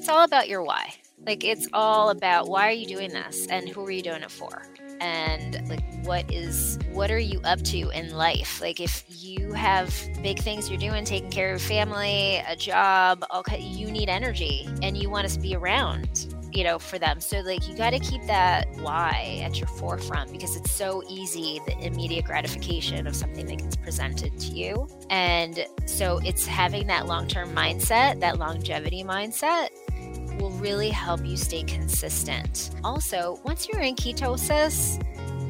it's all about your why. Like it's all about why are you doing this and who are you doing it for? And like what is what are you up to in life? Like if you have big things you're doing, taking care of family, a job, okay, you need energy and you want to be around you know, for them. So, like, you got to keep that why at your forefront because it's so easy the immediate gratification of something that gets presented to you. And so, it's having that long term mindset, that longevity mindset will really help you stay consistent. Also, once you're in ketosis,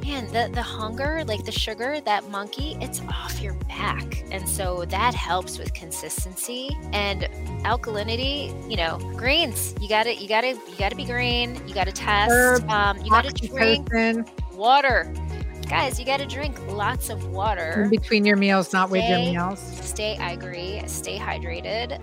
man, the, the hunger, like the sugar, that monkey, it's off your back. And so that helps with consistency and alkalinity, you know, greens. You gotta you gotta you gotta be green, you gotta test. Herb, um, you gotta drink water. Guys, you gotta drink lots of water. In between your meals, not stay, with your meals. Stay, I agree. Stay hydrated.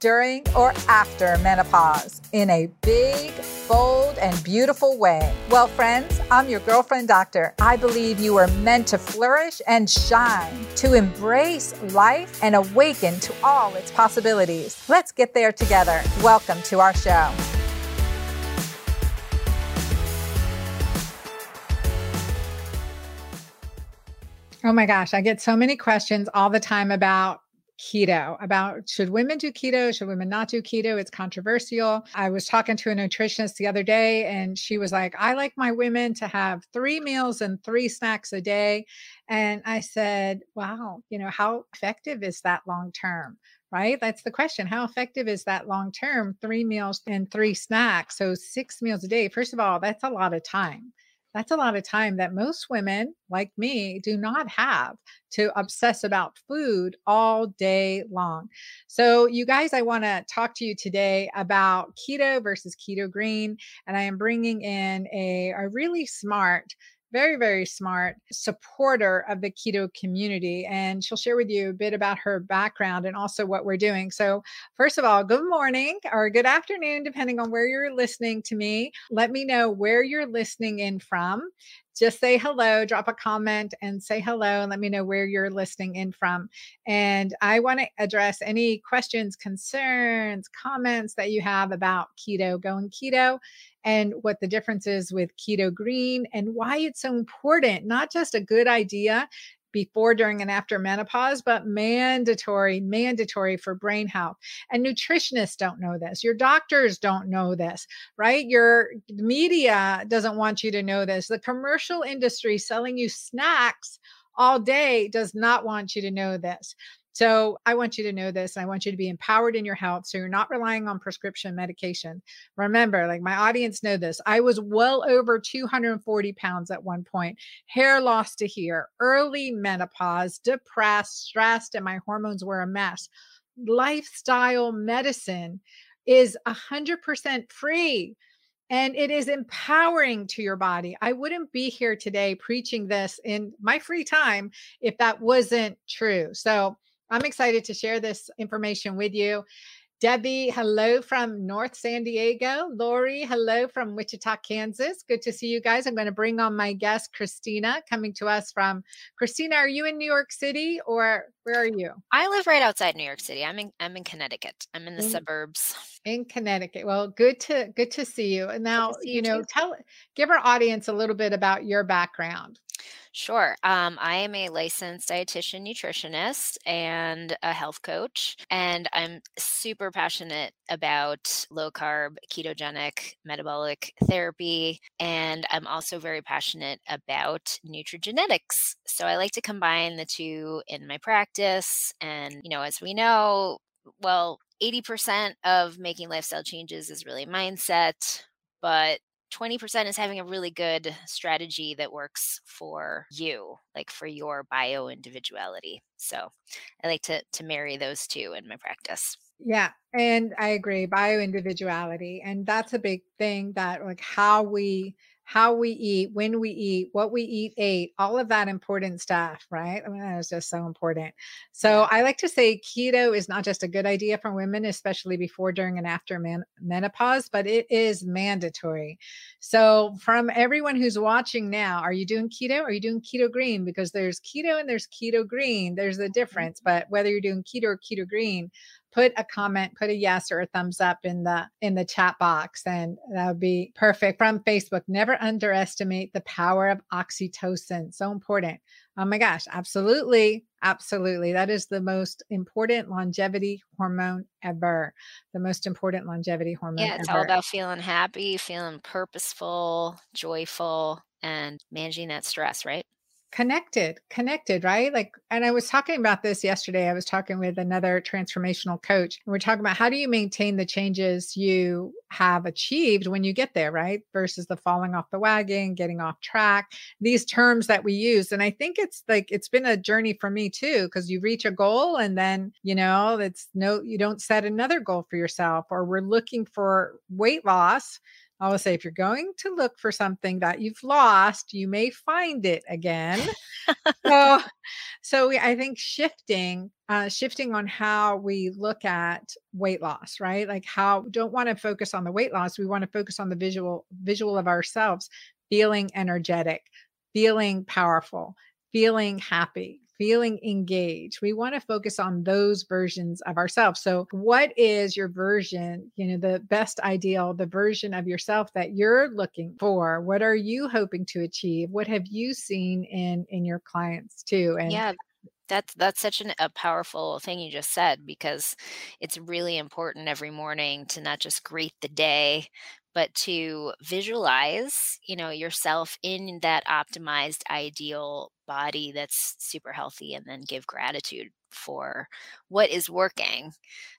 during, or after menopause in a big, bold, and beautiful way. Well, friends, I'm your girlfriend doctor. I believe you are meant to flourish and shine, to embrace life and awaken to all its possibilities. Let's get there together. Welcome to our show. Oh my gosh, I get so many questions all the time about keto about should women do keto should women not do keto? It's controversial. I was talking to a nutritionist the other day and she was like i like my women to have three meals and three snacks a day. And i said wow you know how effective is that long term? Right? That's the question. How effective is that long term three meals and three snacks? So six meals a day first of all that's a lot of time that's a lot of time that most women like me do not have to obsess about food all day long. So, you guys, I want to talk to you today about keto versus keto green. And I am bringing in a, a really smart very, very smart supporter of the keto community. And she'll share with you a bit about her background and also what we're doing. So, first of all, good morning or good afternoon, depending on where you're listening to me. Let me know where you're listening in from just say hello, drop a comment and say hello and let me know where you're listening in from. And I want to address any questions, concerns, comments that you have about keto, going keto, and what the difference is with keto green and why it's so important, not just a good idea before, during, and after menopause, but mandatory, mandatory for brain health. And nutritionists don't know this. Your doctors don't know this, right? Your media doesn't want you to know this. The commercial industry selling you snacks all day does not want you to know this. So I want you to know this. I want you to be empowered in your health. So you're not relying on prescription medication. Remember, like my audience know this. I was well over 240 pounds at one point, hair loss to here, early menopause, depressed, stressed, and my hormones were a mess. Lifestyle medicine is 100% free and it is empowering to your body. I wouldn't be here today preaching this in my free time if that wasn't true. So, I'm excited to share this information with you. Debbie, hello from North San Diego. Lori, hello from Wichita, Kansas. Good to see you guys. I'm going to bring on my guest, Kristina, coming to us from Kristina. Are you in New York City or where are you? I live right outside New York City. I'm in I'm in Connecticut. I'm in the in, suburbs. In Connecticut. Well, good to good to see you. And now, you, you know, tell give our audience a little bit about your background. Sure. Um, I am a licensed dietitian nutritionist and a health coach, and I'm super passionate about low carb, ketogenic, metabolic therapy. And I'm also very passionate about nutrigenetics. So I like to combine the two in my practice. And, you know, as we know, well, 80% of making lifestyle changes is really mindset, but 20% is having a really good strategy that works for you, like for your bio individuality. So I like to to marry those two in my practice. Yeah. And I agree, bio individuality. And that's a big thing that like how we how we eat, when we eat, what we eat, ate, all of that important stuff, right? I mean, that is just so important. So I like to say keto is not just a good idea for women, especially before, during, and after man- menopause, but it is mandatory. So, from everyone who's watching now, are you doing keto? Are you doing keto green? Because there's keto and there's keto green. There's a mm-hmm. difference, but whether you're doing keto or keto green, put a comment, put a yes or a thumbs up in the in the chat box and that would be perfect. From Facebook, never underestimate the power of oxytocin. So important. Oh my gosh, absolutely. Absolutely. That is the most important longevity hormone ever. The most important longevity hormone Yeah, it's ever. all about feeling happy, feeling purposeful, joyful, and managing that stress, right? Connected connected right? Like and i was talking about this yesterday i was talking with another transformational coach and we're talking about how do you maintain the changes you have achieved when you get there right? Versus the falling off the wagon getting off track these terms that we use and i think it's like it's been a journey for me too because you reach a goal and then you know it's no you don't set another goal for yourself or we're looking for weight loss I will say if you're going to look for something that you've lost, you may find it again. so, so we, I think shifting, uh, shifting on how we look at weight loss, right? Like how don't want to focus on the weight loss. We want to focus on the visual, visual of ourselves, feeling energetic, feeling powerful, feeling happy, feeling engaged. We want to focus on those versions of ourselves. So, what is your version, you know, the best ideal, the version of yourself that you're looking for? What are you hoping to achieve? What have you seen in in your clients too? And yeah, that's that's such an, a powerful thing you just said because it's really important every morning to not just greet the day but to visualize you know yourself in that optimized ideal body that's super healthy and then give gratitude for what is working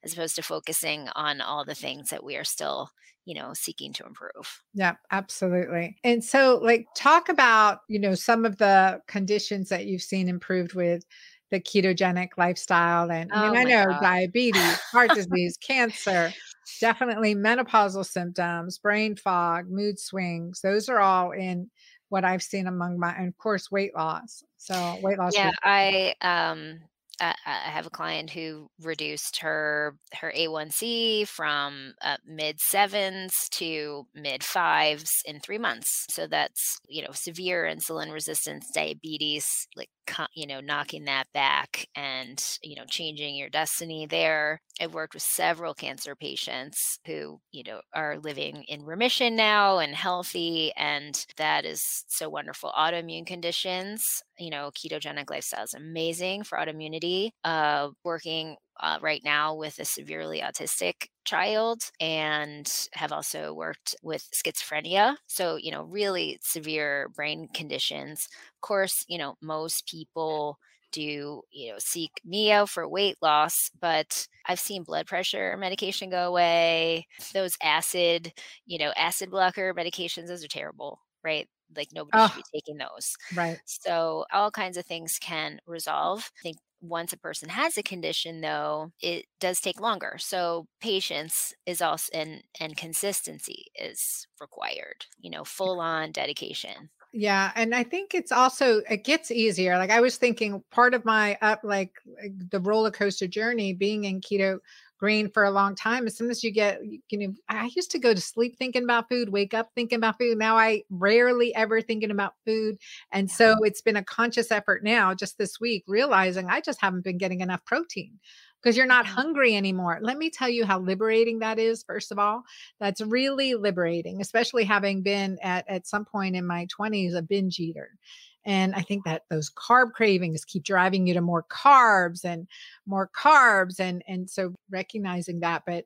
as opposed to focusing on all the things that we are still you know seeking to improve yeah absolutely and so like talk about you know some of the conditions that you've seen improved with the ketogenic lifestyle and i mean oh i know God. diabetes heart disease cancer definitely menopausal symptoms, brain fog, mood swings. Those are all in what I've seen among my, and of course, weight loss. So weight loss. Yeah, I um I have a client who reduced her her A1C from uh, mid sevens to mid fives in three months. So that's you know severe insulin resistance diabetes, like you know knocking that back and you know changing your destiny there. I've worked with several cancer patients who you know are living in remission now and healthy, and that is so wonderful. Autoimmune conditions, you know, ketogenic lifestyle is amazing for autoimmunity. Uh, working uh, right now with a severely autistic child and have also worked with schizophrenia. So, you know, really severe brain conditions. Of course, you know, most people do you know seek me out for weight loss but i've seen blood pressure medication go away. Those acid you know acid blocker medications those are terrible right? Like nobody oh, should be taking those. Right. So all kinds of things can resolve. I think once a person has a condition though it does take longer. So patience is also and and consistency is required you know full on dedication. Yeah and i think it's also it gets easier. Like i was thinking part of my up like the roller coaster journey being in keto green for a long time as soon as you get you know i used to go to sleep thinking about food wake up thinking about food now i rarely ever thinking about food and so it's been a conscious effort now just this week realizing i just haven't been getting enough protein because you're not mm-hmm. hungry anymore. Let me tell you how liberating that is, first of all. That's really liberating, especially having been at, at some point in my 20s a binge eater. And I think that those carb cravings keep driving you to more carbs and more carbs. And, and so recognizing that, but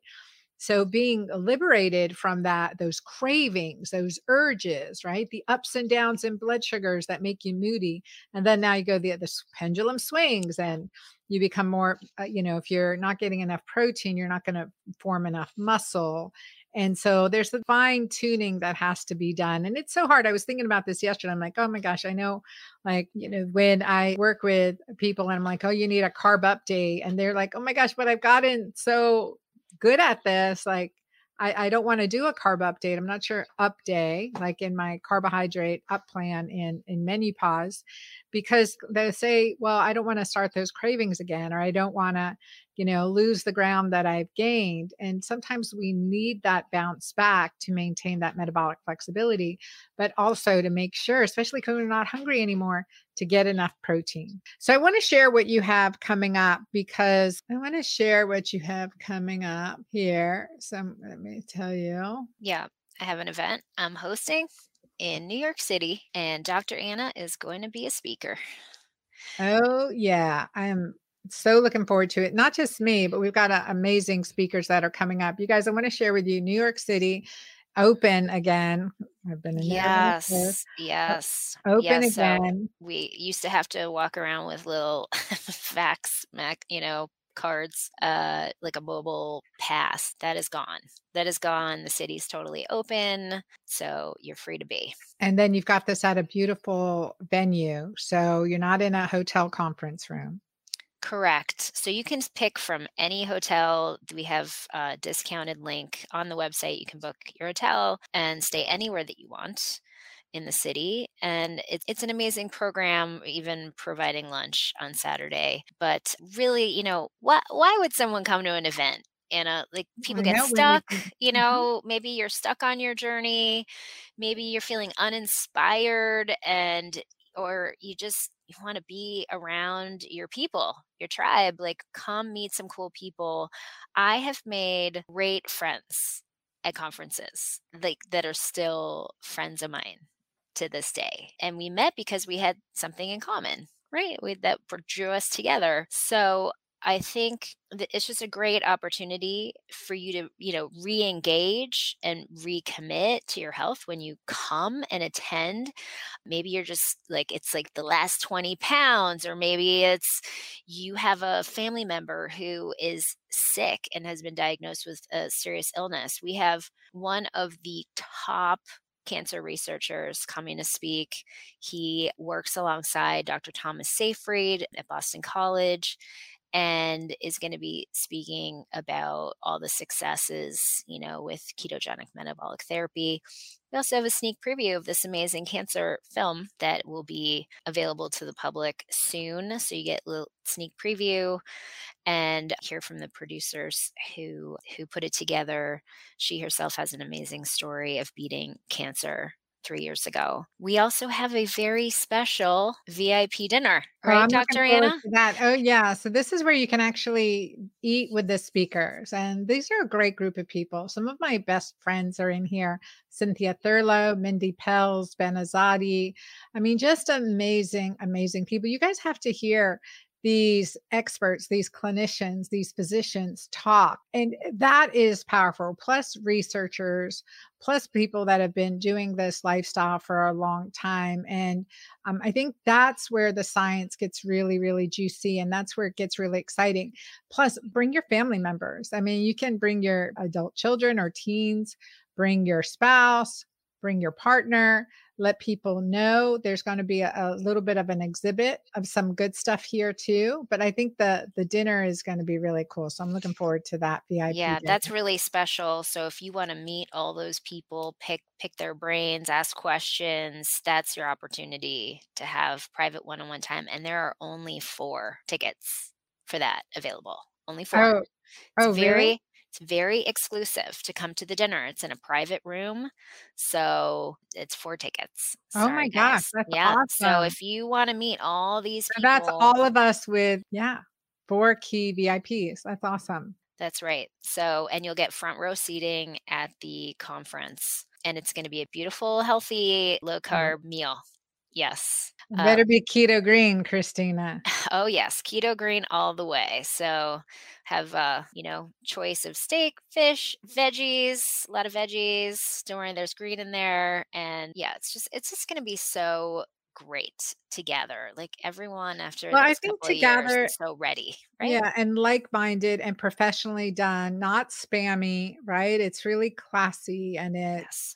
so being liberated from that, those cravings, those urges, right? The ups and downs in blood sugars that make you moody. And then now you go the, the pendulum swings and you become more, uh, you know, if you're not getting enough protein, you're not going to form enough muscle. And so there's the fine tuning that has to be done. And it's so hard. I was thinking about this yesterday. I'm like, oh my gosh, I know, like, you know, when I work with people and I'm like, oh, you need a carb update. And they're like, oh my gosh, but I've gotten so good at this, like I, I don't want to do a carb update. I'm not sure up day, like in my carbohydrate up plan in in MenuPause, because they say, well, I don't want to start those cravings again, or I don't want to, you know, lose the ground that I've gained. And sometimes we need that bounce back to maintain that metabolic flexibility, but also to make sure, especially because we're not hungry anymore, to get enough protein. So I want to share what you have coming up because I want to share what you have coming up here. So let me tell you. Yeah, I have an event I'm hosting in New York City, and Dr. Anna is going to be a speaker. Oh, yeah. I am so looking forward to it. Not just me, but we've got uh, amazing speakers that are coming up. You guys, I want to share with you New York City open again. I've been in yes, yes, open yes. again. So we used to have to walk around with little fax, Mac, you know, cards, uh, like a mobile pass. That is gone. That is gone. The city's totally open, so you're free to be. And then you've got this at a beautiful venue, so you're not in a hotel conference room. Correct. So you can pick from any hotel. We have a discounted link on the website. You can book your hotel and stay anywhere that you want in the city. And it, it's an amazing program, even providing lunch on Saturday. But really, you know, why, why would someone come to an event? Anna, like people get stuck, you mm-hmm. know, maybe you're stuck on your journey, maybe you're feeling uninspired and or you just you want to be around your people, your tribe, like come meet some cool people. I have made great friends at conferences like that are still friends of mine to this day. And we met because we had something in common, right? We, that drew us together. So I think that it's just a great opportunity for you to, you know, re-engage and recommit to your health when you come and attend. Maybe you're just like it's like the last 20 pounds, or maybe it's you have a family member who is sick and has been diagnosed with a serious illness. We have one of the top cancer researchers coming to speak. He works alongside Dr. Thomas Seyfried at Boston College and is going to be speaking about all the successes, you know, with ketogenic metabolic therapy. We also have a sneak preview of this amazing cancer film that will be available to the public soon. So you get a little sneak preview and hear from the producers who who put it together. She herself has an amazing story of beating cancer three years ago. We also have a very special VIP dinner, oh, right, Dr. Anna? That. Oh, yeah. So this is where you can actually eat with the speakers. And these are a great group of people. Some of my best friends are in here. Cynthia Thurlow, Mindy Pelz, Ben Azadi. I mean, just amazing, amazing people. You guys have to hear these experts, these clinicians, these physicians talk. And that is powerful. Plus, researchers, plus people that have been doing this lifestyle for a long time. And um, I think that's where the science gets really, really juicy. And that's where it gets really exciting. Plus, bring your family members. I mean, you can bring your adult children or teens, bring your spouse, bring your partner let people know there's going to be a, a, little bit of an exhibit of some good stuff here too but i think the the dinner is going to be really cool so i'm looking forward to that vip yeah dinner. that's really special so if you want to meet all those people pick pick their brains ask questions that's your opportunity to have private one-on-one time and there are only four tickets for that available only four oh, oh very really? It's very exclusive to come to the dinner. It's in a private room. So it's four tickets. Oh my gosh. That's yeah. awesome. So if you want to meet all these people, that's all of us with, yeah, four key VIPs. That's awesome. That's right. So, and you'll get front row seating at the conference. And it's going to be a beautiful, healthy, low carb mm-hmm. meal. Yes. better um, be keto green, Kristina. Oh yes, keto green all the way. So have uh, you know, choice of steak, fish, veggies, a lot of veggies. Don't worry, there's green in there. And yeah, it's just it's just gonna be so great together. Like everyone after well, I think together so ready, right? Yeah, and like-minded and professionally done, not spammy, right? It's really classy and it's yes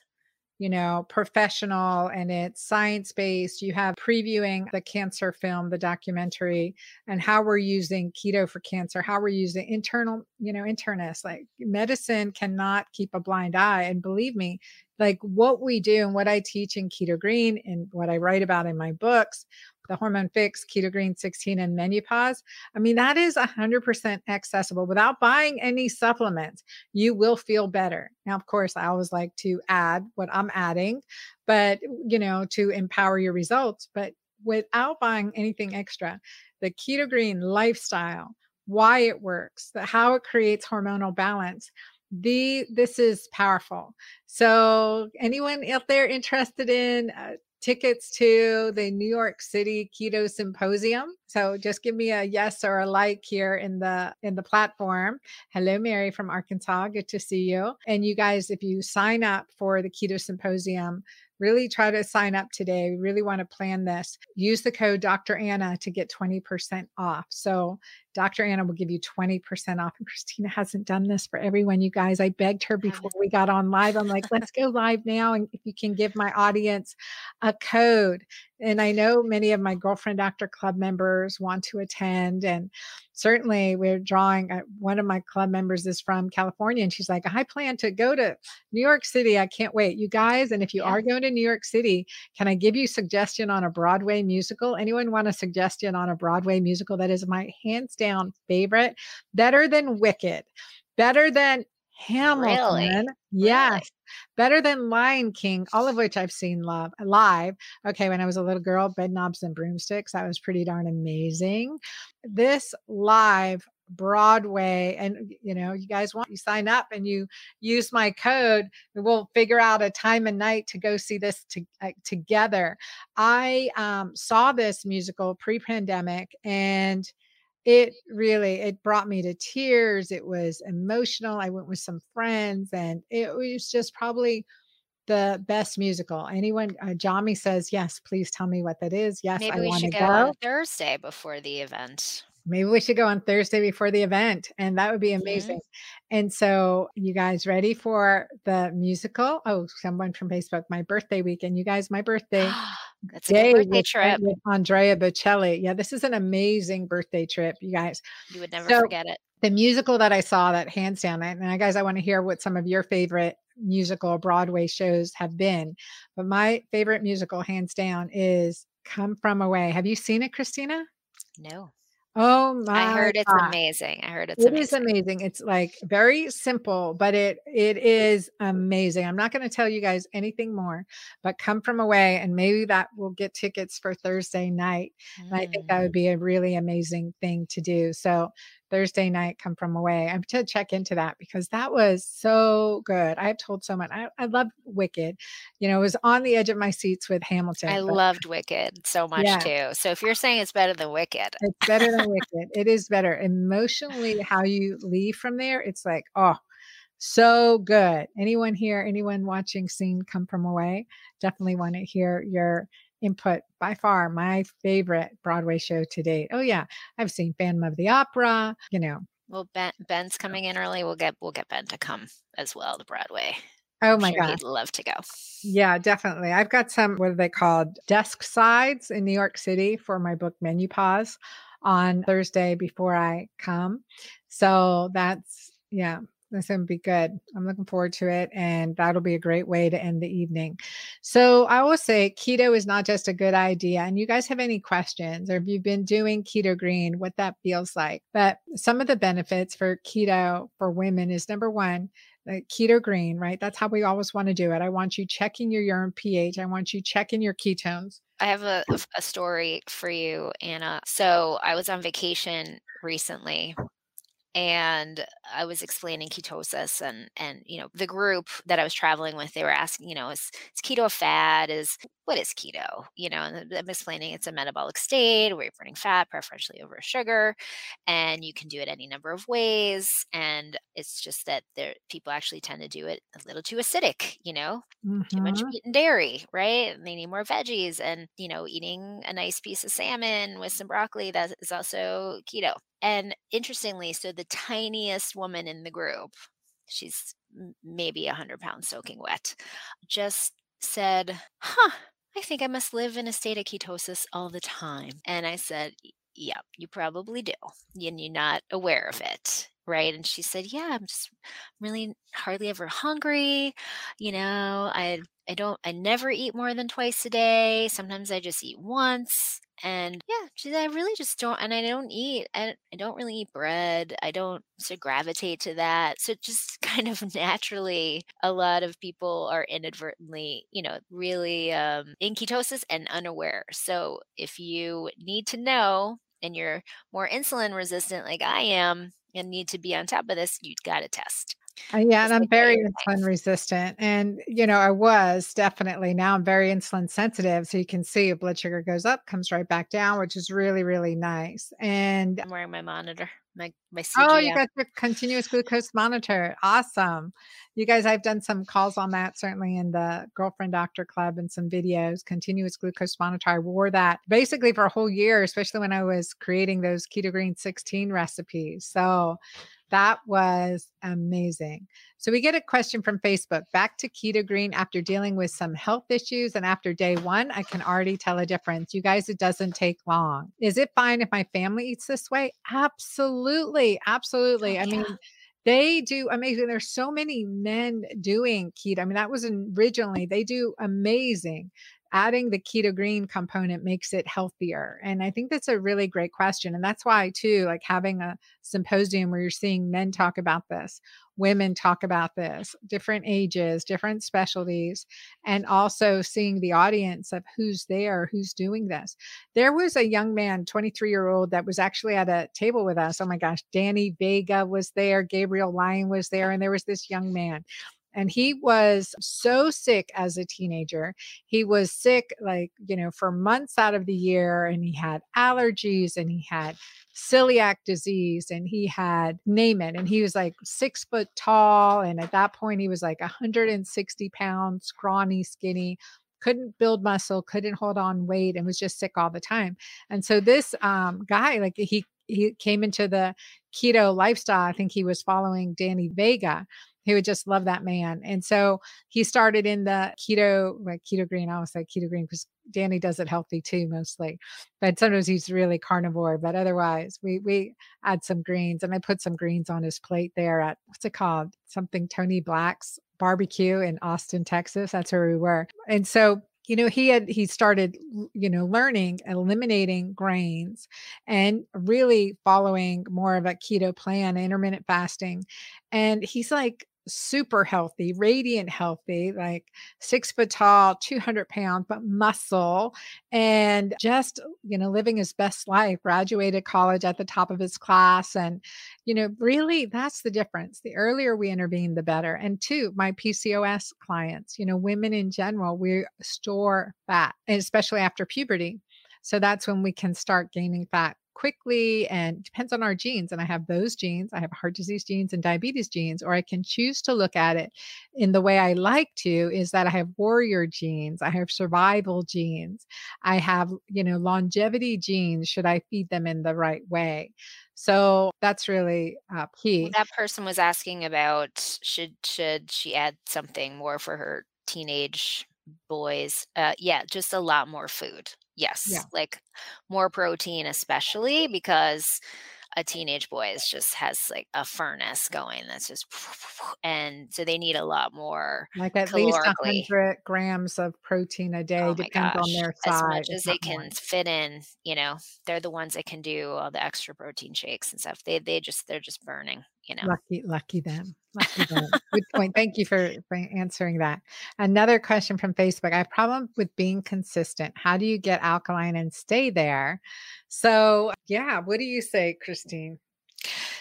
you know, professional and it's science based. You have previewing the cancer film, the documentary, and how we're using keto for cancer, how we're using internal, you know, internists. Like medicine cannot keep a blind eye. And believe me, like what we do and what I teach in Keto Green and what I write about in my books, the Hormone Fix, Keto Green 16, and MenuPause. I mean, that is 100% accessible without buying any supplements. You will feel better. Now, of course, I always like to add what I'm adding, but, you know, to empower your results, but without buying anything extra. The Keto Green lifestyle, why it works, the, how it creates hormonal balance the this is powerful so anyone out there interested in uh, tickets to the new york city keto symposium so just give me a yes or a like here in the in the platform hello mary from arkansas good to see you and you guys if you sign up for the keto symposium really try to sign up today. We really want to plan this. Use the code Dr. Anna to get 20% off. So Dr. Anna will give you 20% off. And Kristina hasn't done this for everyone, you guys. I begged her before we got on live. I'm like, let's go live now. And if you can give my audience a code. And I know many of my Girlfriend Doctor Club members want to attend. And certainly we're drawing uh, one of my club members is from California and she's like I plan to go to New York City I can't wait you guys and if you yeah. are going to New York City can I give you suggestion on a Broadway musical anyone want a suggestion on a Broadway musical that is my hands down favorite better than Wicked better than Hamilton. Really? Yes. Really? Better than Lion King, all of which I've seen love live. Okay, when I was a little girl, Bedknobs and Broomsticks, that was pretty darn amazing. This live Broadway, and you know, you guys want you sign up and you use my code, we'll figure out a time and night to go see this to, uh, together. I um, saw this musical pre-pandemic and it really it brought me to tears it was emotional i went with some friends and it was just probably the best musical. Anyone uh, Jami says yes please tell me what that is. Yes maybe I we should go, go. On thursday before the event. Maybe we should go on thursday before the event and that would be mm-hmm. amazing. Mm-hmm. and so you guys ready for the musical? Oh someone from facebook my birthday weekend you guys my birthday That's a good birthday trip. With Andrea Bocelli. Yeah, this is an amazing birthday trip, you guys. You would never so, forget it. The musical that I saw that hands down, and I guys, I want to hear what some of your favorite musical Broadway shows have been. But my favorite musical, hands down, is Come From Away. Have you seen it, Kristina? No. Oh my! I heard it's God. amazing. I heard it's it amazing. is amazing. It's like very simple, but it it is amazing. I'm not going to tell you guys anything more, but come from away, and maybe that will get tickets for Thursday night. Mm. And I think that would mm. be a really amazing thing to do. So Thursday night come from away. I have to check into that because that was so good. I have told so much. I, I love Wicked. You know, it was on the edge of my seats with Hamilton. I loved Wicked so much yeah. too. So if you're saying it's better than Wicked, it's better than Wicked. It is better emotionally. How you leave from there, it's like oh, so good. Anyone here? Anyone watching? Seen come from away? Definitely want to hear your input by far my favorite Broadway show to date. Oh yeah, I've seen Phantom of the Opera, you know. Well, ben, Ben's coming in early. We'll get we'll get Ben to come as well to Broadway. Oh my sure god, he'd love to go. Yeah, definitely. I've got some what are they called desk sides in New York City for my book MenuPause on Thursday before I come. So that's yeah, that's going to be good. I'm looking forward to it. And that'll be a great way to end the evening. So I will say keto is not just a good idea. And you guys have any questions or if you've been doing keto green, what that feels like. But some of the benefits for keto for women is number one, keto green, right? That's how we always want to do it. I want you checking your urine pH. I want you checking your ketones. I have a, a story for you, Anna. So I was on vacation recently and I was explaining ketosis and and you know the group that I was traveling with they were asking you know is, is keto a fad? Is what is keto you know and I'm explaining it's a metabolic state where you're burning fat preferentially over sugar and you can do it any number of ways and it's just that there people actually tend to do it a little too acidic you know mm-hmm. too much mm-hmm. meat and dairy right and they need more veggies and you know eating a nice piece of salmon with some broccoli that is also keto and interestingly, so the tiniest woman in the group, she's maybe 100 pounds soaking wet, just said, Huh, I think I must live in a state of ketosis all the time. And I said, Yeah, you probably do. And you're not aware of it. Right. And she said, Yeah, I'm just really hardly ever hungry. You know, I I don't I never eat more than twice a day. Sometimes I just eat once. And yeah, I really just don't and I don't eat I, I don't really eat bread. I don't of gravitate to that. So just kind of naturally a lot of people are inadvertently, you know, really um, in ketosis and unaware. So if you need to know and you're more insulin resistant like I am and need to be on top of this, you've got to test. Uh, yeah, and I'm very insulin resistant. And, you know, I was definitely now I'm very insulin sensitive. So you can see your blood sugar goes up, comes right back down, which is really, really nice. And I'm wearing my monitor, my, my CGM. Oh, you got the continuous glucose monitor. Awesome. You guys, I've done some calls on that, certainly in the Girlfriend Doctor Club and some videos. Continuous glucose monitor. I wore that basically for a whole year, especially when I was creating those Keto Green 16 recipes. So that was amazing. So we get a question from Facebook back to Keto Green after dealing with some health issues. And after day one, I can already tell a difference. You guys, it doesn't take long. Is it fine if my family eats this way? Absolutely. Absolutely. Oh, I mean, they do amazing. There's so many men doing keto. I mean, that was originally, they do amazing adding the keto green component makes it healthier? And I think that's a really great question. And that's why, too, like having a symposium where you're seeing men talk about this, women talk about this, different ages, different specialties, and also seeing the audience of who's there, who's doing this. There was a young man, 23 year old, that was actually at a table with us. Oh my gosh, Danny Vega was there, Gabrielle Lyon was there, and there was this young man and he was so sick as a teenager. He was sick, like, you know, for months out of the year, and he had allergies and he had celiac disease and he had name it. And he was like six foot tall. And at that point, he was like 160 pounds, scrawny, skinny, couldn't build muscle, couldn't hold on weight, and was just sick all the time. And so this um, guy, like, he he came into the keto lifestyle. I think he was following Danny Vega he would just love that man. And so he started in the keto, like keto green. I always say keto green because Danny does it healthy too, mostly. But sometimes he's really carnivore. But otherwise, we we add some greens, and I put some greens on his plate there at what's it called? Something Tony Black's barbecue in Austin, Texas. That's where we were. And so you know he had he started you know learning eliminating grains and really following more of a keto plan intermittent fasting and he's like super healthy, radiant healthy, like six foot tall, 200 pounds, but muscle, and just, you know, living his best life, graduated college at the top of his class. And, you know, really that's the difference. The earlier we intervene, the better. And two, my PCOS clients, you know, women in general, we store fat, especially after puberty. So that's when we can start gaining fat quickly and depends on our genes. And I have those genes. I have heart disease genes and diabetes genes, or I can choose to look at it in the way I like to is that I have warrior genes, I have survival genes, I have, you know, longevity genes. Should I feed them in the right way? So that's really uh, key. Well, that person was asking about should should she add something more for her teenage boys? Uh, yeah, just a lot more food. Yes, yeah. like more protein, especially because a teenage boy is just has like a furnace going that's just and so they need a lot more like at least 100 grams of protein a day oh depends gosh. on their size as much as they can more. fit in you know they're the ones that can do all the extra protein shakes and stuff they they just they're just burning you know. Lucky lucky them lucky them. Good point. Thank you for, for answering that. Another question from facebook i have problem with being consistent. How do you get alkaline and stay there? So yeah what do you say christine?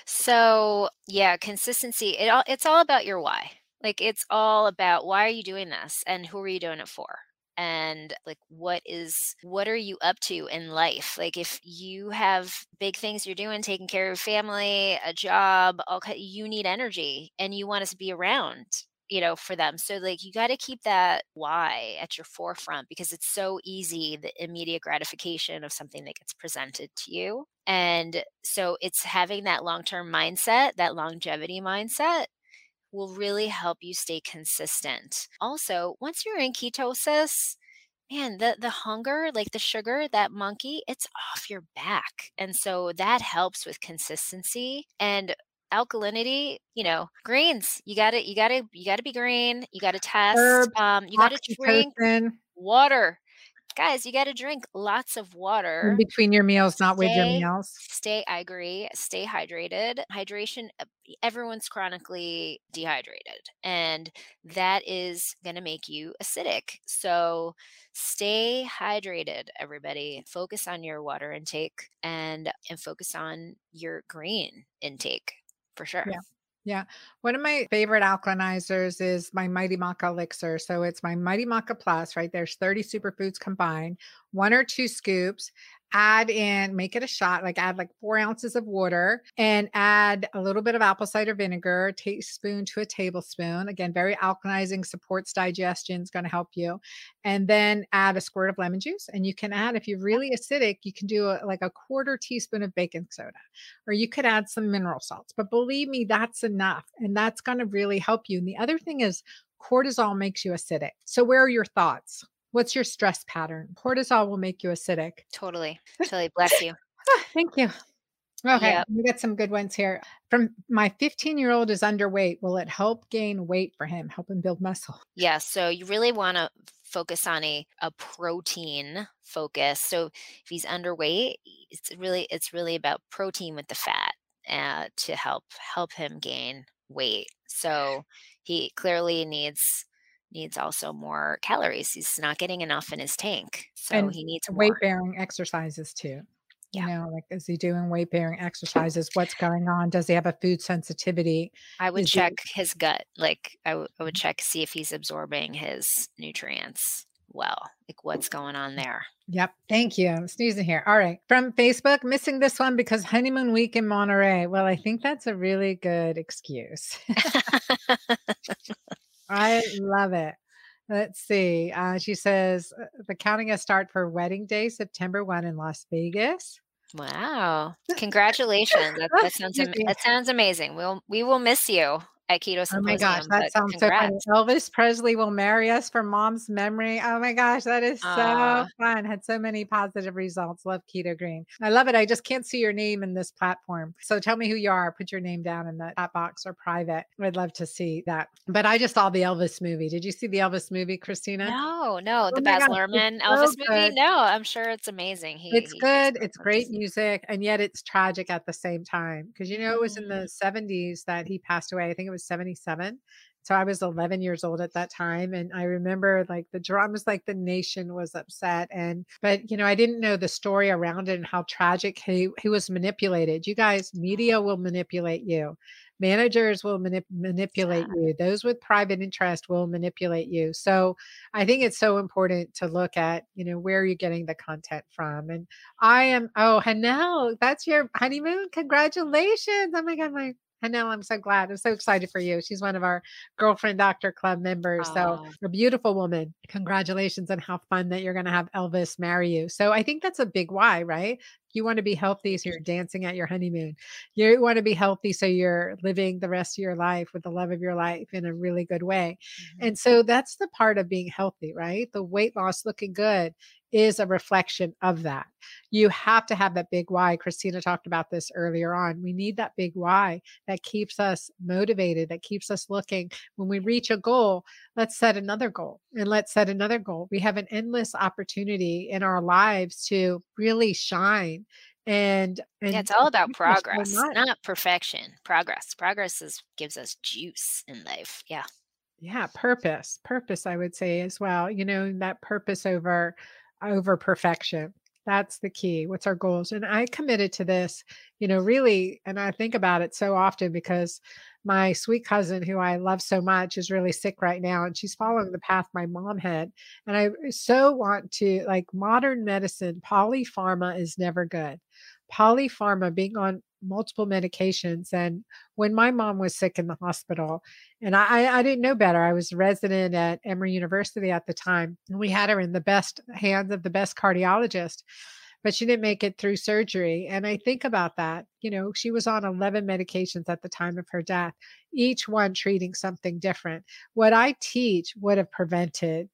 So yeah consistency it all it's all about your why. Like it's all about why are you doing this and who are you doing it for and like what is what are you up to in life? Like if you have big things you're doing taking care of family a job all you need energy and you want us to be around you know for them. So like you got to keep that why at your forefront because it's so easy the immediate gratification of something that gets presented to you. And so it's having that long-term mindset that longevity mindset will really help you stay consistent. Also, once you're in ketosis, man, the the hunger, like the sugar, that monkey, it's off your back. And so that helps with consistency and alkalinity, you know, greens. You got to you got to you got to be green. You got to test. Herbs, um you got to drink water. Guys, you got to drink lots of in water. between your meals, not with your meals. stay I agree, stay hydrated. Hydration uh, everyone's chronically dehydrated and that is going to make you acidic. So stay hydrated everybody. Focus on your water intake and and focus on your green intake for sure. Yeah. Yeah. One of my favorite alkalinizers is my Mighty Maca elixir. So it's my Mighty Maca Plus, right? There's 30 superfoods combined, one or two scoops. Add in, make it a shot, like add like four ounces of water and add a little bit of apple cider vinegar, a teaspoon to a tablespoon. Again, very alkalizing, supports digestion, is going to help you. And then add a squirt of lemon juice. And you can add, if you're really acidic, you can do a, like a quarter teaspoon of baking soda or you could add some mineral salts. But believe me, that's enough. And that's going to really help you. And the other thing is, cortisol makes you acidic. So, where are your thoughts? What's your stress pattern? Cortisol will make you acidic. Totally. Totally bless you. Ah, Thank you. Okay, Yep. we got some good ones here. From my 15 year old is underweight. Will it help gain weight for him? Help him build muscle? Yeah, so you really want to focus on a a protein focus. So if he's underweight, it's really it's really about protein with the fat uh, to help help him gain weight. So he clearly needs needs also more calories. He's not getting enough in his tank, so And he needs Weight bearing exercises too. Yeah. You know, like is he doing weight bearing exercises? What's going on? Does he have a food sensitivity? I would Is he check his gut. Like I w- I would mm-hmm. check see if he's absorbing his nutrients well. Like what's going on there. Yep. Thank you. I'm sneezing here. All right. From Facebook, missing this one because honeymoon week in Monterey. Well, I think that's a really good excuse. I love it. Let's see. Uh, she says uh, the counting has start for wedding day, September 1 in Las Vegas. Wow. Congratulations. That, that sounds that sounds amazing. We'll we will miss you at Keto Oh my gosh, that sounds so fun. Elvis Presley will marry us for mom's memory. Oh my gosh, that is so Aw. fun. Had so many positive results. Love Keto Green. I love it. I just can't see your name in this platform. So tell me who you are. Put your name down in the chat box or private. I'd love to see that. But I just saw the Elvis movie. Did you see the Elvis movie, Kristina? No, no, Oh the Baz gosh, Luhrmann so Elvis movie. No, I'm sure it's amazing. He, It's he good. It's great music, and yet it's tragic at the same time. Because you know, it was in Mm. the 70s that he passed away. I think it was 77. So I was 11 years old at that time. And I remember like the dramas, like the nation was upset. And, but, you know, I didn't know the story around it and how tragic he, he was manipulated. You guys, media will manipulate you. Managers will manip- manipulate you. Those with private interest will manipulate you. So I think it's so important to look at, you know, where you're getting the content from. And I am, oh, Hanel, that's your honeymoon. Congratulations. Oh my God, my Hanel, I'm so glad. I'm so excited for you. She's one of our Girlfriend Doctor Club members. So, a beautiful woman. Congratulations and how fun that you're going to have Elvis marry you. So, I think that's a big why, right? You want to be healthy so you're dancing at your honeymoon. You want to be healthy so you're living the rest of your life with the love of your life in a really good way. Mhm. And so that's the part of being healthy, right? The weight loss looking good is a reflection of that. You have to have that big why. Kristina talked about this earlier on. We need that big why that keeps us motivated, that keeps us looking. When we reach a goal, let's set another goal and let's set another goal. We have an endless opportunity in our lives to really shine. And, and Yeah, it's all about so progress, not perfection. Progress. Progress is gives us juice in life. Yeah. yeah purpose purpose i would say as well you know that purpose over over perfection. That's the key what's our goals and i committed to this you know really and i think about it so often because my sweet cousin who i love so much is really sick right now and she's following the path my mom had and i so want to like modern medicine polypharma is never good. Polypharma being on multiple medications and when my mom was sick in the hospital and I, I didn't know better. I was resident at Emory University at the time, and we had her in the best hands of the best cardiologist. but she didn't make it through surgery. And I think about that. You know, she was on 11 medications at the time of her death, each one treating something different. What I teach would have prevented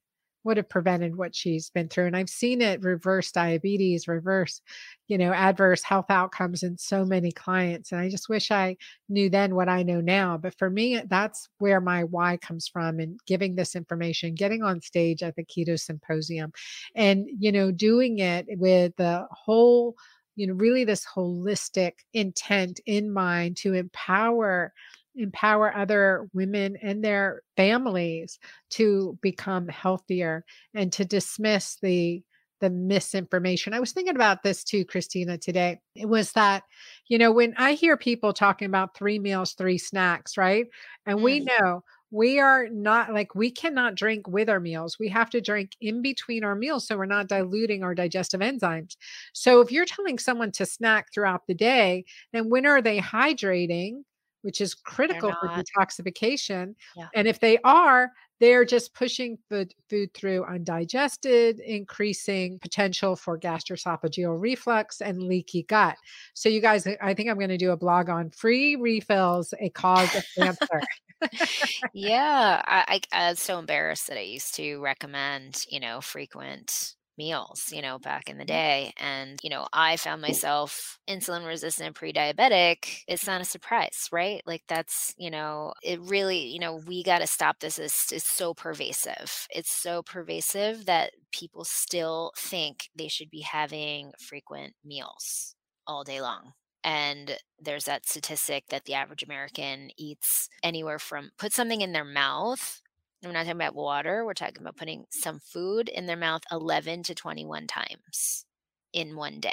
would have prevented what she's been through. And I've seen it reverse diabetes, reverse, you know, adverse health outcomes in so many clients. And I just wish I knew then what I know now. But for me, that's where my why comes from and giving this information, getting on stage at the Keto Symposium and, you know, doing it with the whole, you know, really this holistic intent in mind to empower empower other women and their families to become healthier and to dismiss the the misinformation. I was thinking about this too, Kristina, today. It was that, you know, when I hear people talking about three meals, three snacks, right? And we know we are not like we cannot drink with our meals. We have to drink in between our meals so we're not diluting our digestive enzymes. So if you're telling someone to snack throughout the day, then when are they hydrating? Which is critical for detoxification. Yeah. And if they are, they're just pushing food, food through undigested, increasing potential for gastroesophageal reflux and leaky gut. So, you guys, I- think I'm going to do a blog on free refills, a cause of cancer. Yeah, I, I I was so embarrassed that I used to recommend, you know, frequent meals, you know, back in the day. And, you know, I found myself insulin resistant pre-diabetic. It's not a surprise, right? Like that's, you know, it really, you know, we got to stop this. It's, it's so pervasive. It's so pervasive that people still think they should be having frequent meals all day long. And there's that statistic that the average American eats anywhere from put something in their mouth. We're not talking about water. We're talking about putting some food in their mouth 11 to 21 times in one day.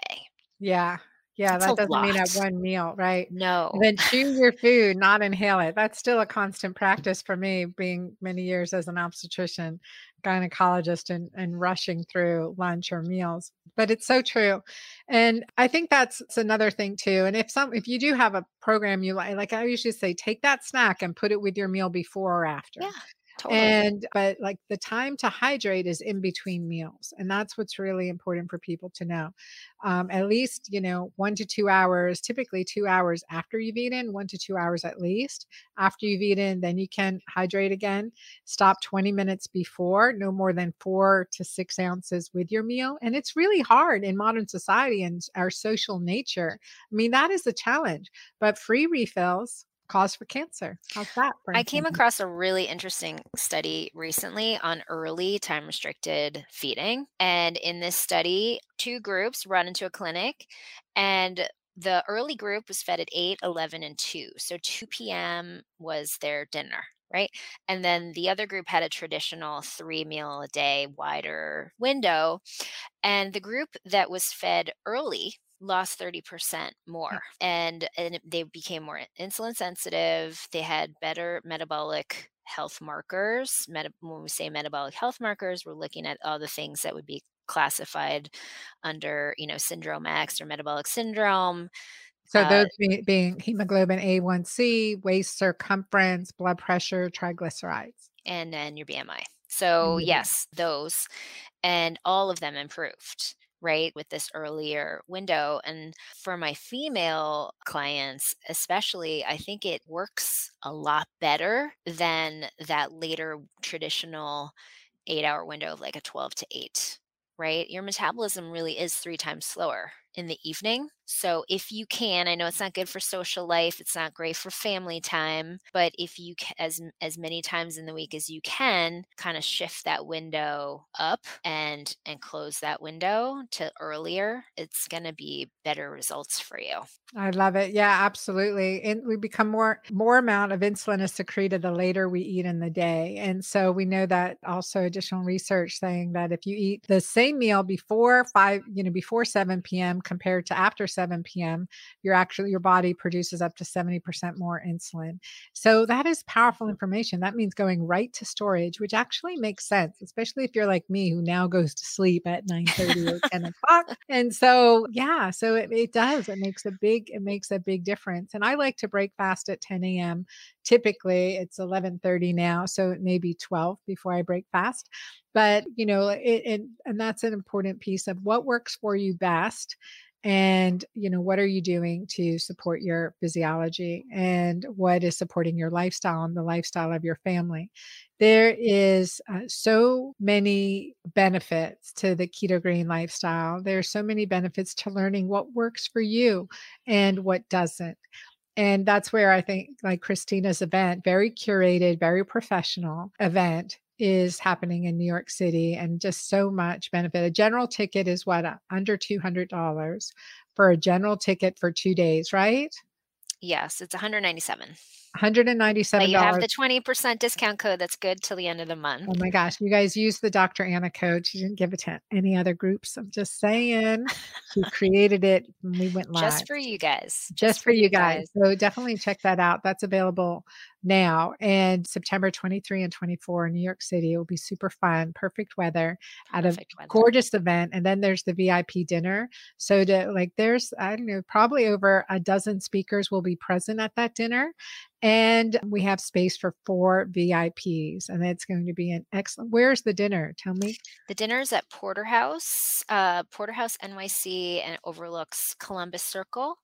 yeah. Yeah. That's That doesn't mean at one meal, right? No. Then chew your food, not inhale it. That's still a constant practice for me, being many years as an obstetrician, gynecologist, and, and rushing through lunch or meals. But it's so true. And I think that's another thing too. And if some if you do have a program you like, like I usually say, take that snack and put it with your meal before or after. Yeah, totally. And but like the time to hydrate is in between meals. And that's what's really important for people to know. Um, at least, you know, one to two hours, typically two hours after you've eaten, one to two hours at least. After you've eaten, then you can hydrate again. Stop 20 minutes before, no more than four to six ounces with your meal. And it's really hard in modern society and our social nature. I mean, that is a challenge. But free refills cause for cancer. How's that? I came across a really interesting study recently on early time restricted feeding. And in this study, two groups run into a clinic, and the early group was fed at 8, 11, and 2. So 2 p.m. was their dinner, right? And then the other group had a traditional three meal a day, wider window. And the group that was fed early lost 30% more and and they became more insulin sensitive they had better metabolic health markers meta- when we say metabolic health markers we're looking at all the things that would be classified under you know syndrome x or metabolic syndrome So uh, those be- being hemoglobin A1C, waist circumference, blood pressure, triglycerides. and then your bmi so Mhm. yes those and all of them improved right with this earlier window and for my female clients especially i think it works a lot better than that later traditional 8 hour window of like a 12 to 8 right? Your metabolism really is 3 times slower in the evening so if you can i know it's not good for social life it's not great for family time but if you as as many times in the week as you can kind of shift that window up and and close that window to earlier it's going to be better results for you I love it. Yeah, absolutely. And we become more more amount of insulin is secreted the later we eat in the day. And so we know that also additional research saying that if you eat the same meal before 5, you know, before 7 p.m. compared to after 7 p.m., you're actually your body produces up to 70% more insulin. So that is powerful mm. information. That means going right to storage, which actually makes sense, especially if you're like me who now goes to sleep at 9 30 or 10 o'clock. And so, yeah, so it, it does. It makes a big, it makes a big difference. And I like to break fast at 10 a.m. Typically it's 11 30 now. So it may be 12 before I break fast. but you know it, it, and that's an important piece of what works for you best and you know what are you doing to support your physiology and what is supporting your lifestyle and the lifestyle of your family? There is uh, so many benefits to the keto green lifestyle. There are so many benefits to learning what works for you and what doesn't. And that's where i think like kristina's event very curated very professional event is happening in New York City and just so much benefit. A general ticket is what uh, under $200 for a general ticket for 2 days, right? Yes, it's 197. $197. But you have the 20% discount code that's good till the end of the month. Oh my gosh. You guys use the Dr. Anna code. She didn't give it to any other groups. I'm just saying. She created it and we went live. Just for you guys. Just, just for, you guys. guys. So definitely check that out. That's available now and September 23 and 24 in New York City. It will be super fun, perfect weather at perfect a weather. gorgeous event. And then there's the VIP dinner. So to like there's I don't know, probably over a dozen speakers will be present at that dinner. And we have space for four VIPs, and that's going to be an excellent. Where's the dinner? Tell me. The dinner is at Porterhouse, uh, Porterhouse NYC, and it overlooks Columbus Circle.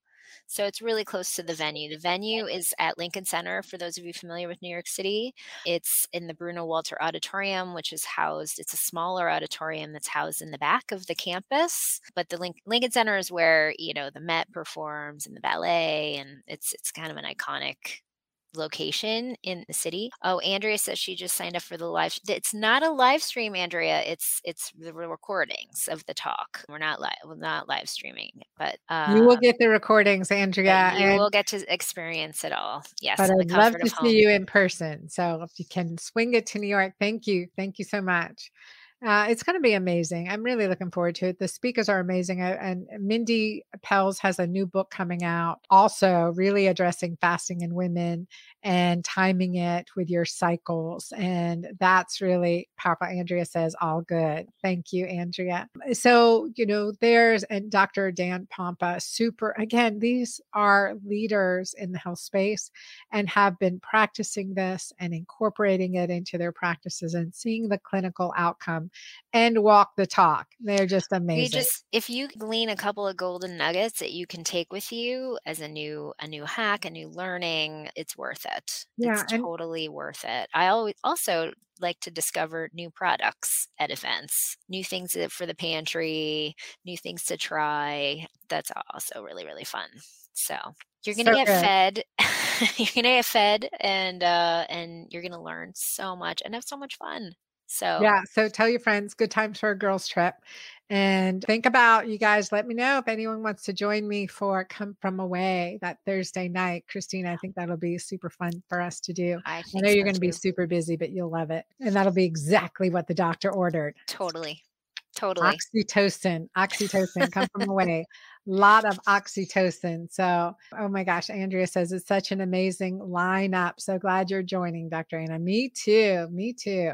So it's really close to the venue. The venue is at Lincoln Center, for those of you familiar with New York City. It's in the Bruno Walter Auditorium, which is housed, it's a smaller auditorium that's housed in the back of the campus. But the Link- Lincoln Center is where, you know, the Met performs and the ballet, and it's it's kind of an iconic location in the city. Oh, Andrea says she just signed up for the live. It's not a live stream, Andrea. It's it's the recordings of the talk. We're not live. We're not live streaming, but uh, you will um, get the recordings, Andrea. You and, will get to experience it all. Yes, but I'd love to see you in person. So if you can swing it to New York, thank you, thank you so much. Uh, it's going to be amazing. I'm really looking forward to it. The speakers are amazing. Uh, and Mindy Pelz has a new book coming out, also really addressing fasting in women and timing it with your cycles. And that's really powerful. Andrea says, all good. Thank you, Andrea. So, you know, there's and Dr. Dan Pompa, super, again, these are leaders in the health space and have been practicing this and incorporating it into their practices and seeing the clinical outcome and walk the talk. They're just amazing. You just if you glean a couple of golden nuggets that you can take with you as a new a new hack, a new learning, it's worth it. Yeah, it's and- totally worth it. I always also like to discover new products at events, new things for the pantry, new things to try. That's also really really fun. So you're gonna so get good. fed. you're gonna get fed, and uh, and you're gonna learn so much and have so much fun. So, yeah. So tell your friends, good times for a girls' trip. And think about you guys. Let me know if anyone wants to join me for Come From Away that Thursday night. Kristina, I think that'll be super fun for us to do. I, I know you're going to be super busy, but you'll love it. And that'll be exactly what the doctor ordered. Totally. Totally. Oxytocin, oxytocin, come from away. lot of oxytocin. So, oh my gosh, Andrea says it's such an amazing lineup. So glad you're joining, Dr. Anna. Me too. Me too.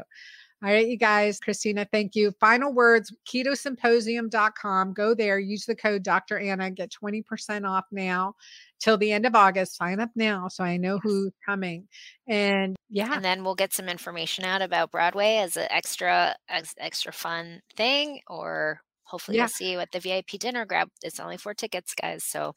All right, you guys, Kristina, thank you. Final words ketosymposium.com. Go there, use the code Dr. Anna, get 20% off now till the end of August. Sign up now so I know who's coming. And yeah. And then we'll get some information out about Broadway as an extra as extra fun thing or hopefully yeah. we'll see you at the VIP dinner grab. It's only four tickets, guys. So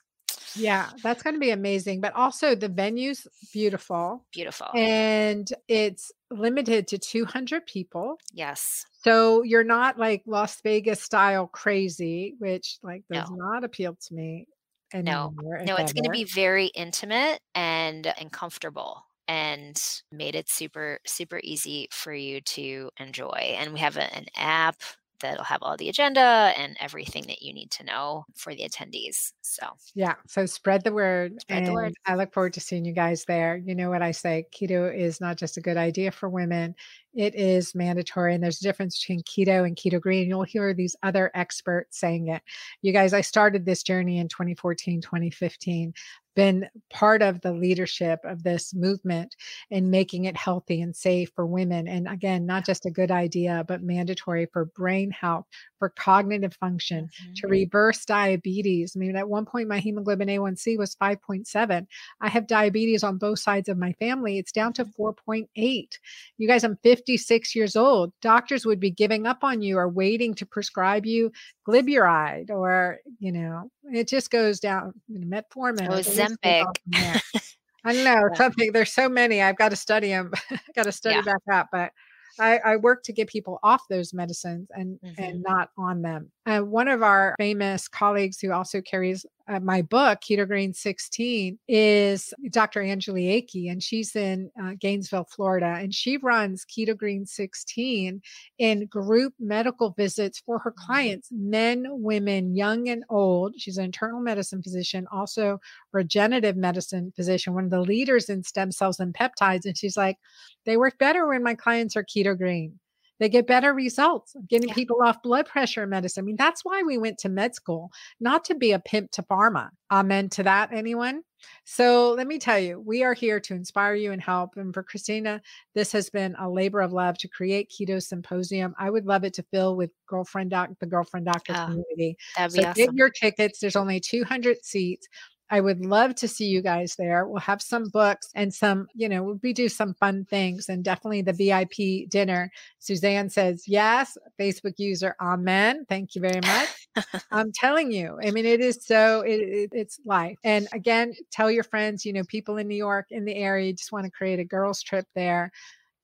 yeah, that's going to be amazing. But also, the venue's beautiful. Beautiful. And it's limited to 200 people. Yes. So you're not like Las Vegas style crazy, which like does no. not appeal to me. Anymore, no, no, it's going to be very intimate and uh, and comfortable and made it super super easy for you to enjoy and we have a, an app that'll have all the agenda and everything that you need to know for the attendees. So, yeah. So, spread the word. Spread the word. I look forward to seeing you guys there. You know what I say keto is not just a good idea for women, it is mandatory. And there's a difference between keto and keto green. You'll hear these other experts saying it. You guys, I started this journey in 2014, 2015 been part of the leadership of this movement in making it healthy and safe for women. And again, not just a good idea, but mandatory for brain health, for cognitive function, mm-hmm. to reverse diabetes. I mean, at one point, my hemoglobin A1C was 5.7. I have diabetes on both sides of my family. It's down to mm-hmm. 4.8. You guys, I'm 56 years old. Doctors would be giving up on you or waiting to prescribe you glyburide or, you know, it just goes down, metformin. Oh, Ozempic. I don't know, something, there's so many. I've got to study them, got to study yeah. back up, but I, I, work to get people off those medicines and mm-hmm. and not on them. Uh, one of our famous colleagues who also carries uh, my book, Keto Green 16, is Dr. Angeli Akey, and she's in uh, Gainesville, Florida. And she runs Keto Green 16 in group medical visits for her mm-hmm. clients, men, women, young and old. She's an internal medicine physician, also regenerative medicine physician, one of the leaders in stem cells and peptides. And she's like, they work better when my clients are keto green they get better results getting yeah. people off blood pressure medicine. I mean, that's why we went to med school, not to be a pimp to pharma. Amen to that, anyone? So let me tell you, we are here to inspire you and help. And for Kristina, this has been a labor of love to create Keto Symposium. I would love it to fill with girlfriend doc, the girlfriend doctor oh, community. That'd be so awesome. get your tickets. There's only 200 seats. I would love to see you guys there. We'll have some books and some, you know, we do some fun things and definitely the VIP dinner. Suzanne says, yes, Facebook user, amen. Thank you very much. I'm telling you, I mean, it is so, it, it, it's life. And again, tell your friends, you know, people in New York, in the area, just want to create a girls' trip there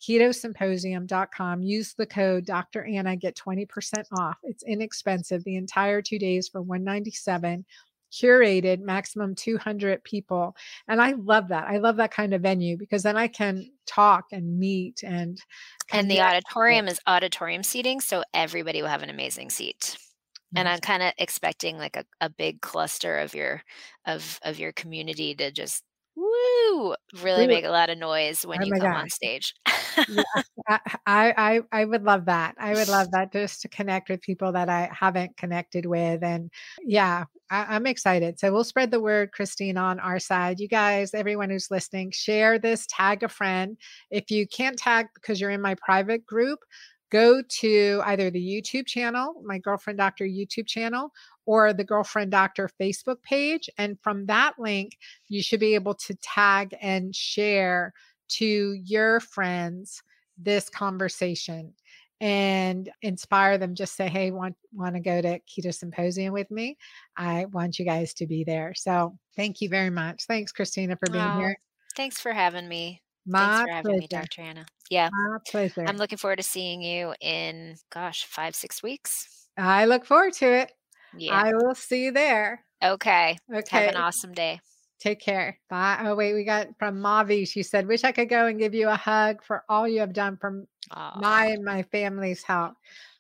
ketosymposium.com. Use the code Dr. Anna, get 20% off. It's inexpensive the entire two days for 197 curated maximum 200 people and i love that i love that kind of venue because then i can talk and meet and and the auditorium is auditorium seating so everybody will have an amazing seat. And i'm kind of expecting like a, a big cluster of your of of your community to just woo really make a lot of noise when oh you come on stage yeah, I, I i would love that i would love that just to connect with people that i haven't connected with and yeah I, am excited. So we'll spread the word, Christine, on our side. You guys, everyone who's listening, share this, tag a friend. If you can't tag because you're in my private group, go to either the YouTube channel, my Girlfriend Doctor YouTube channel, or the Girlfriend Doctor Facebook page. And from that link, you should be able to tag and share to your friends this conversation and inspire them just say hey want want to go to keto symposium with me? I want you guys to be there. So thank you very much. Thanks kristina for being oh, here. thanks for having me. My thanks for having pleasure. me dr anna. Yeah my pleasure. I'm looking forward to seeing you in gosh five six weeks. I look forward to it yeah i will see you there okay okay have an awesome day Take care. Bye. Oh, wait, we got from Mavi. She said, Wish I could go and give you a hug for all you have done for my and my family's help.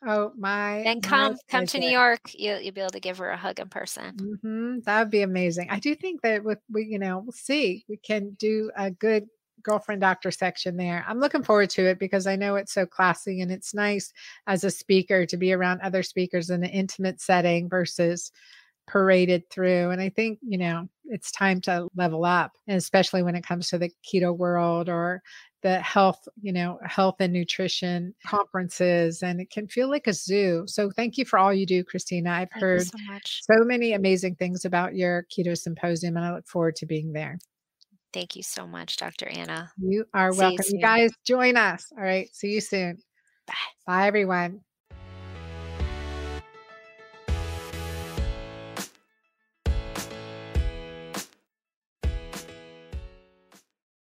Oh, my. Then come, come to New York. You'll, you'll be able to give her a hug in person. Mm-hmm. That would be amazing. I do think that with, we, you know, we'll see. We can do a good girlfriend doctor section there. I'm looking forward to it because I know it's so classy and it's nice as a speaker to be around other speakers in an intimate setting versus paraded through. And I think, you know, it's time to level up, and especially when it comes to the keto world or the health, you know, health and nutrition conferences, and it can feel like a zoo. So thank you for all you do, Kristina. I've thank heard so, so many amazing things about your keto symposium, and I look forward to being there. Thank you so much, Dr. Anna. You are See welcome. You, you guys join us. All right. See you soon. Bye. Bye, everyone.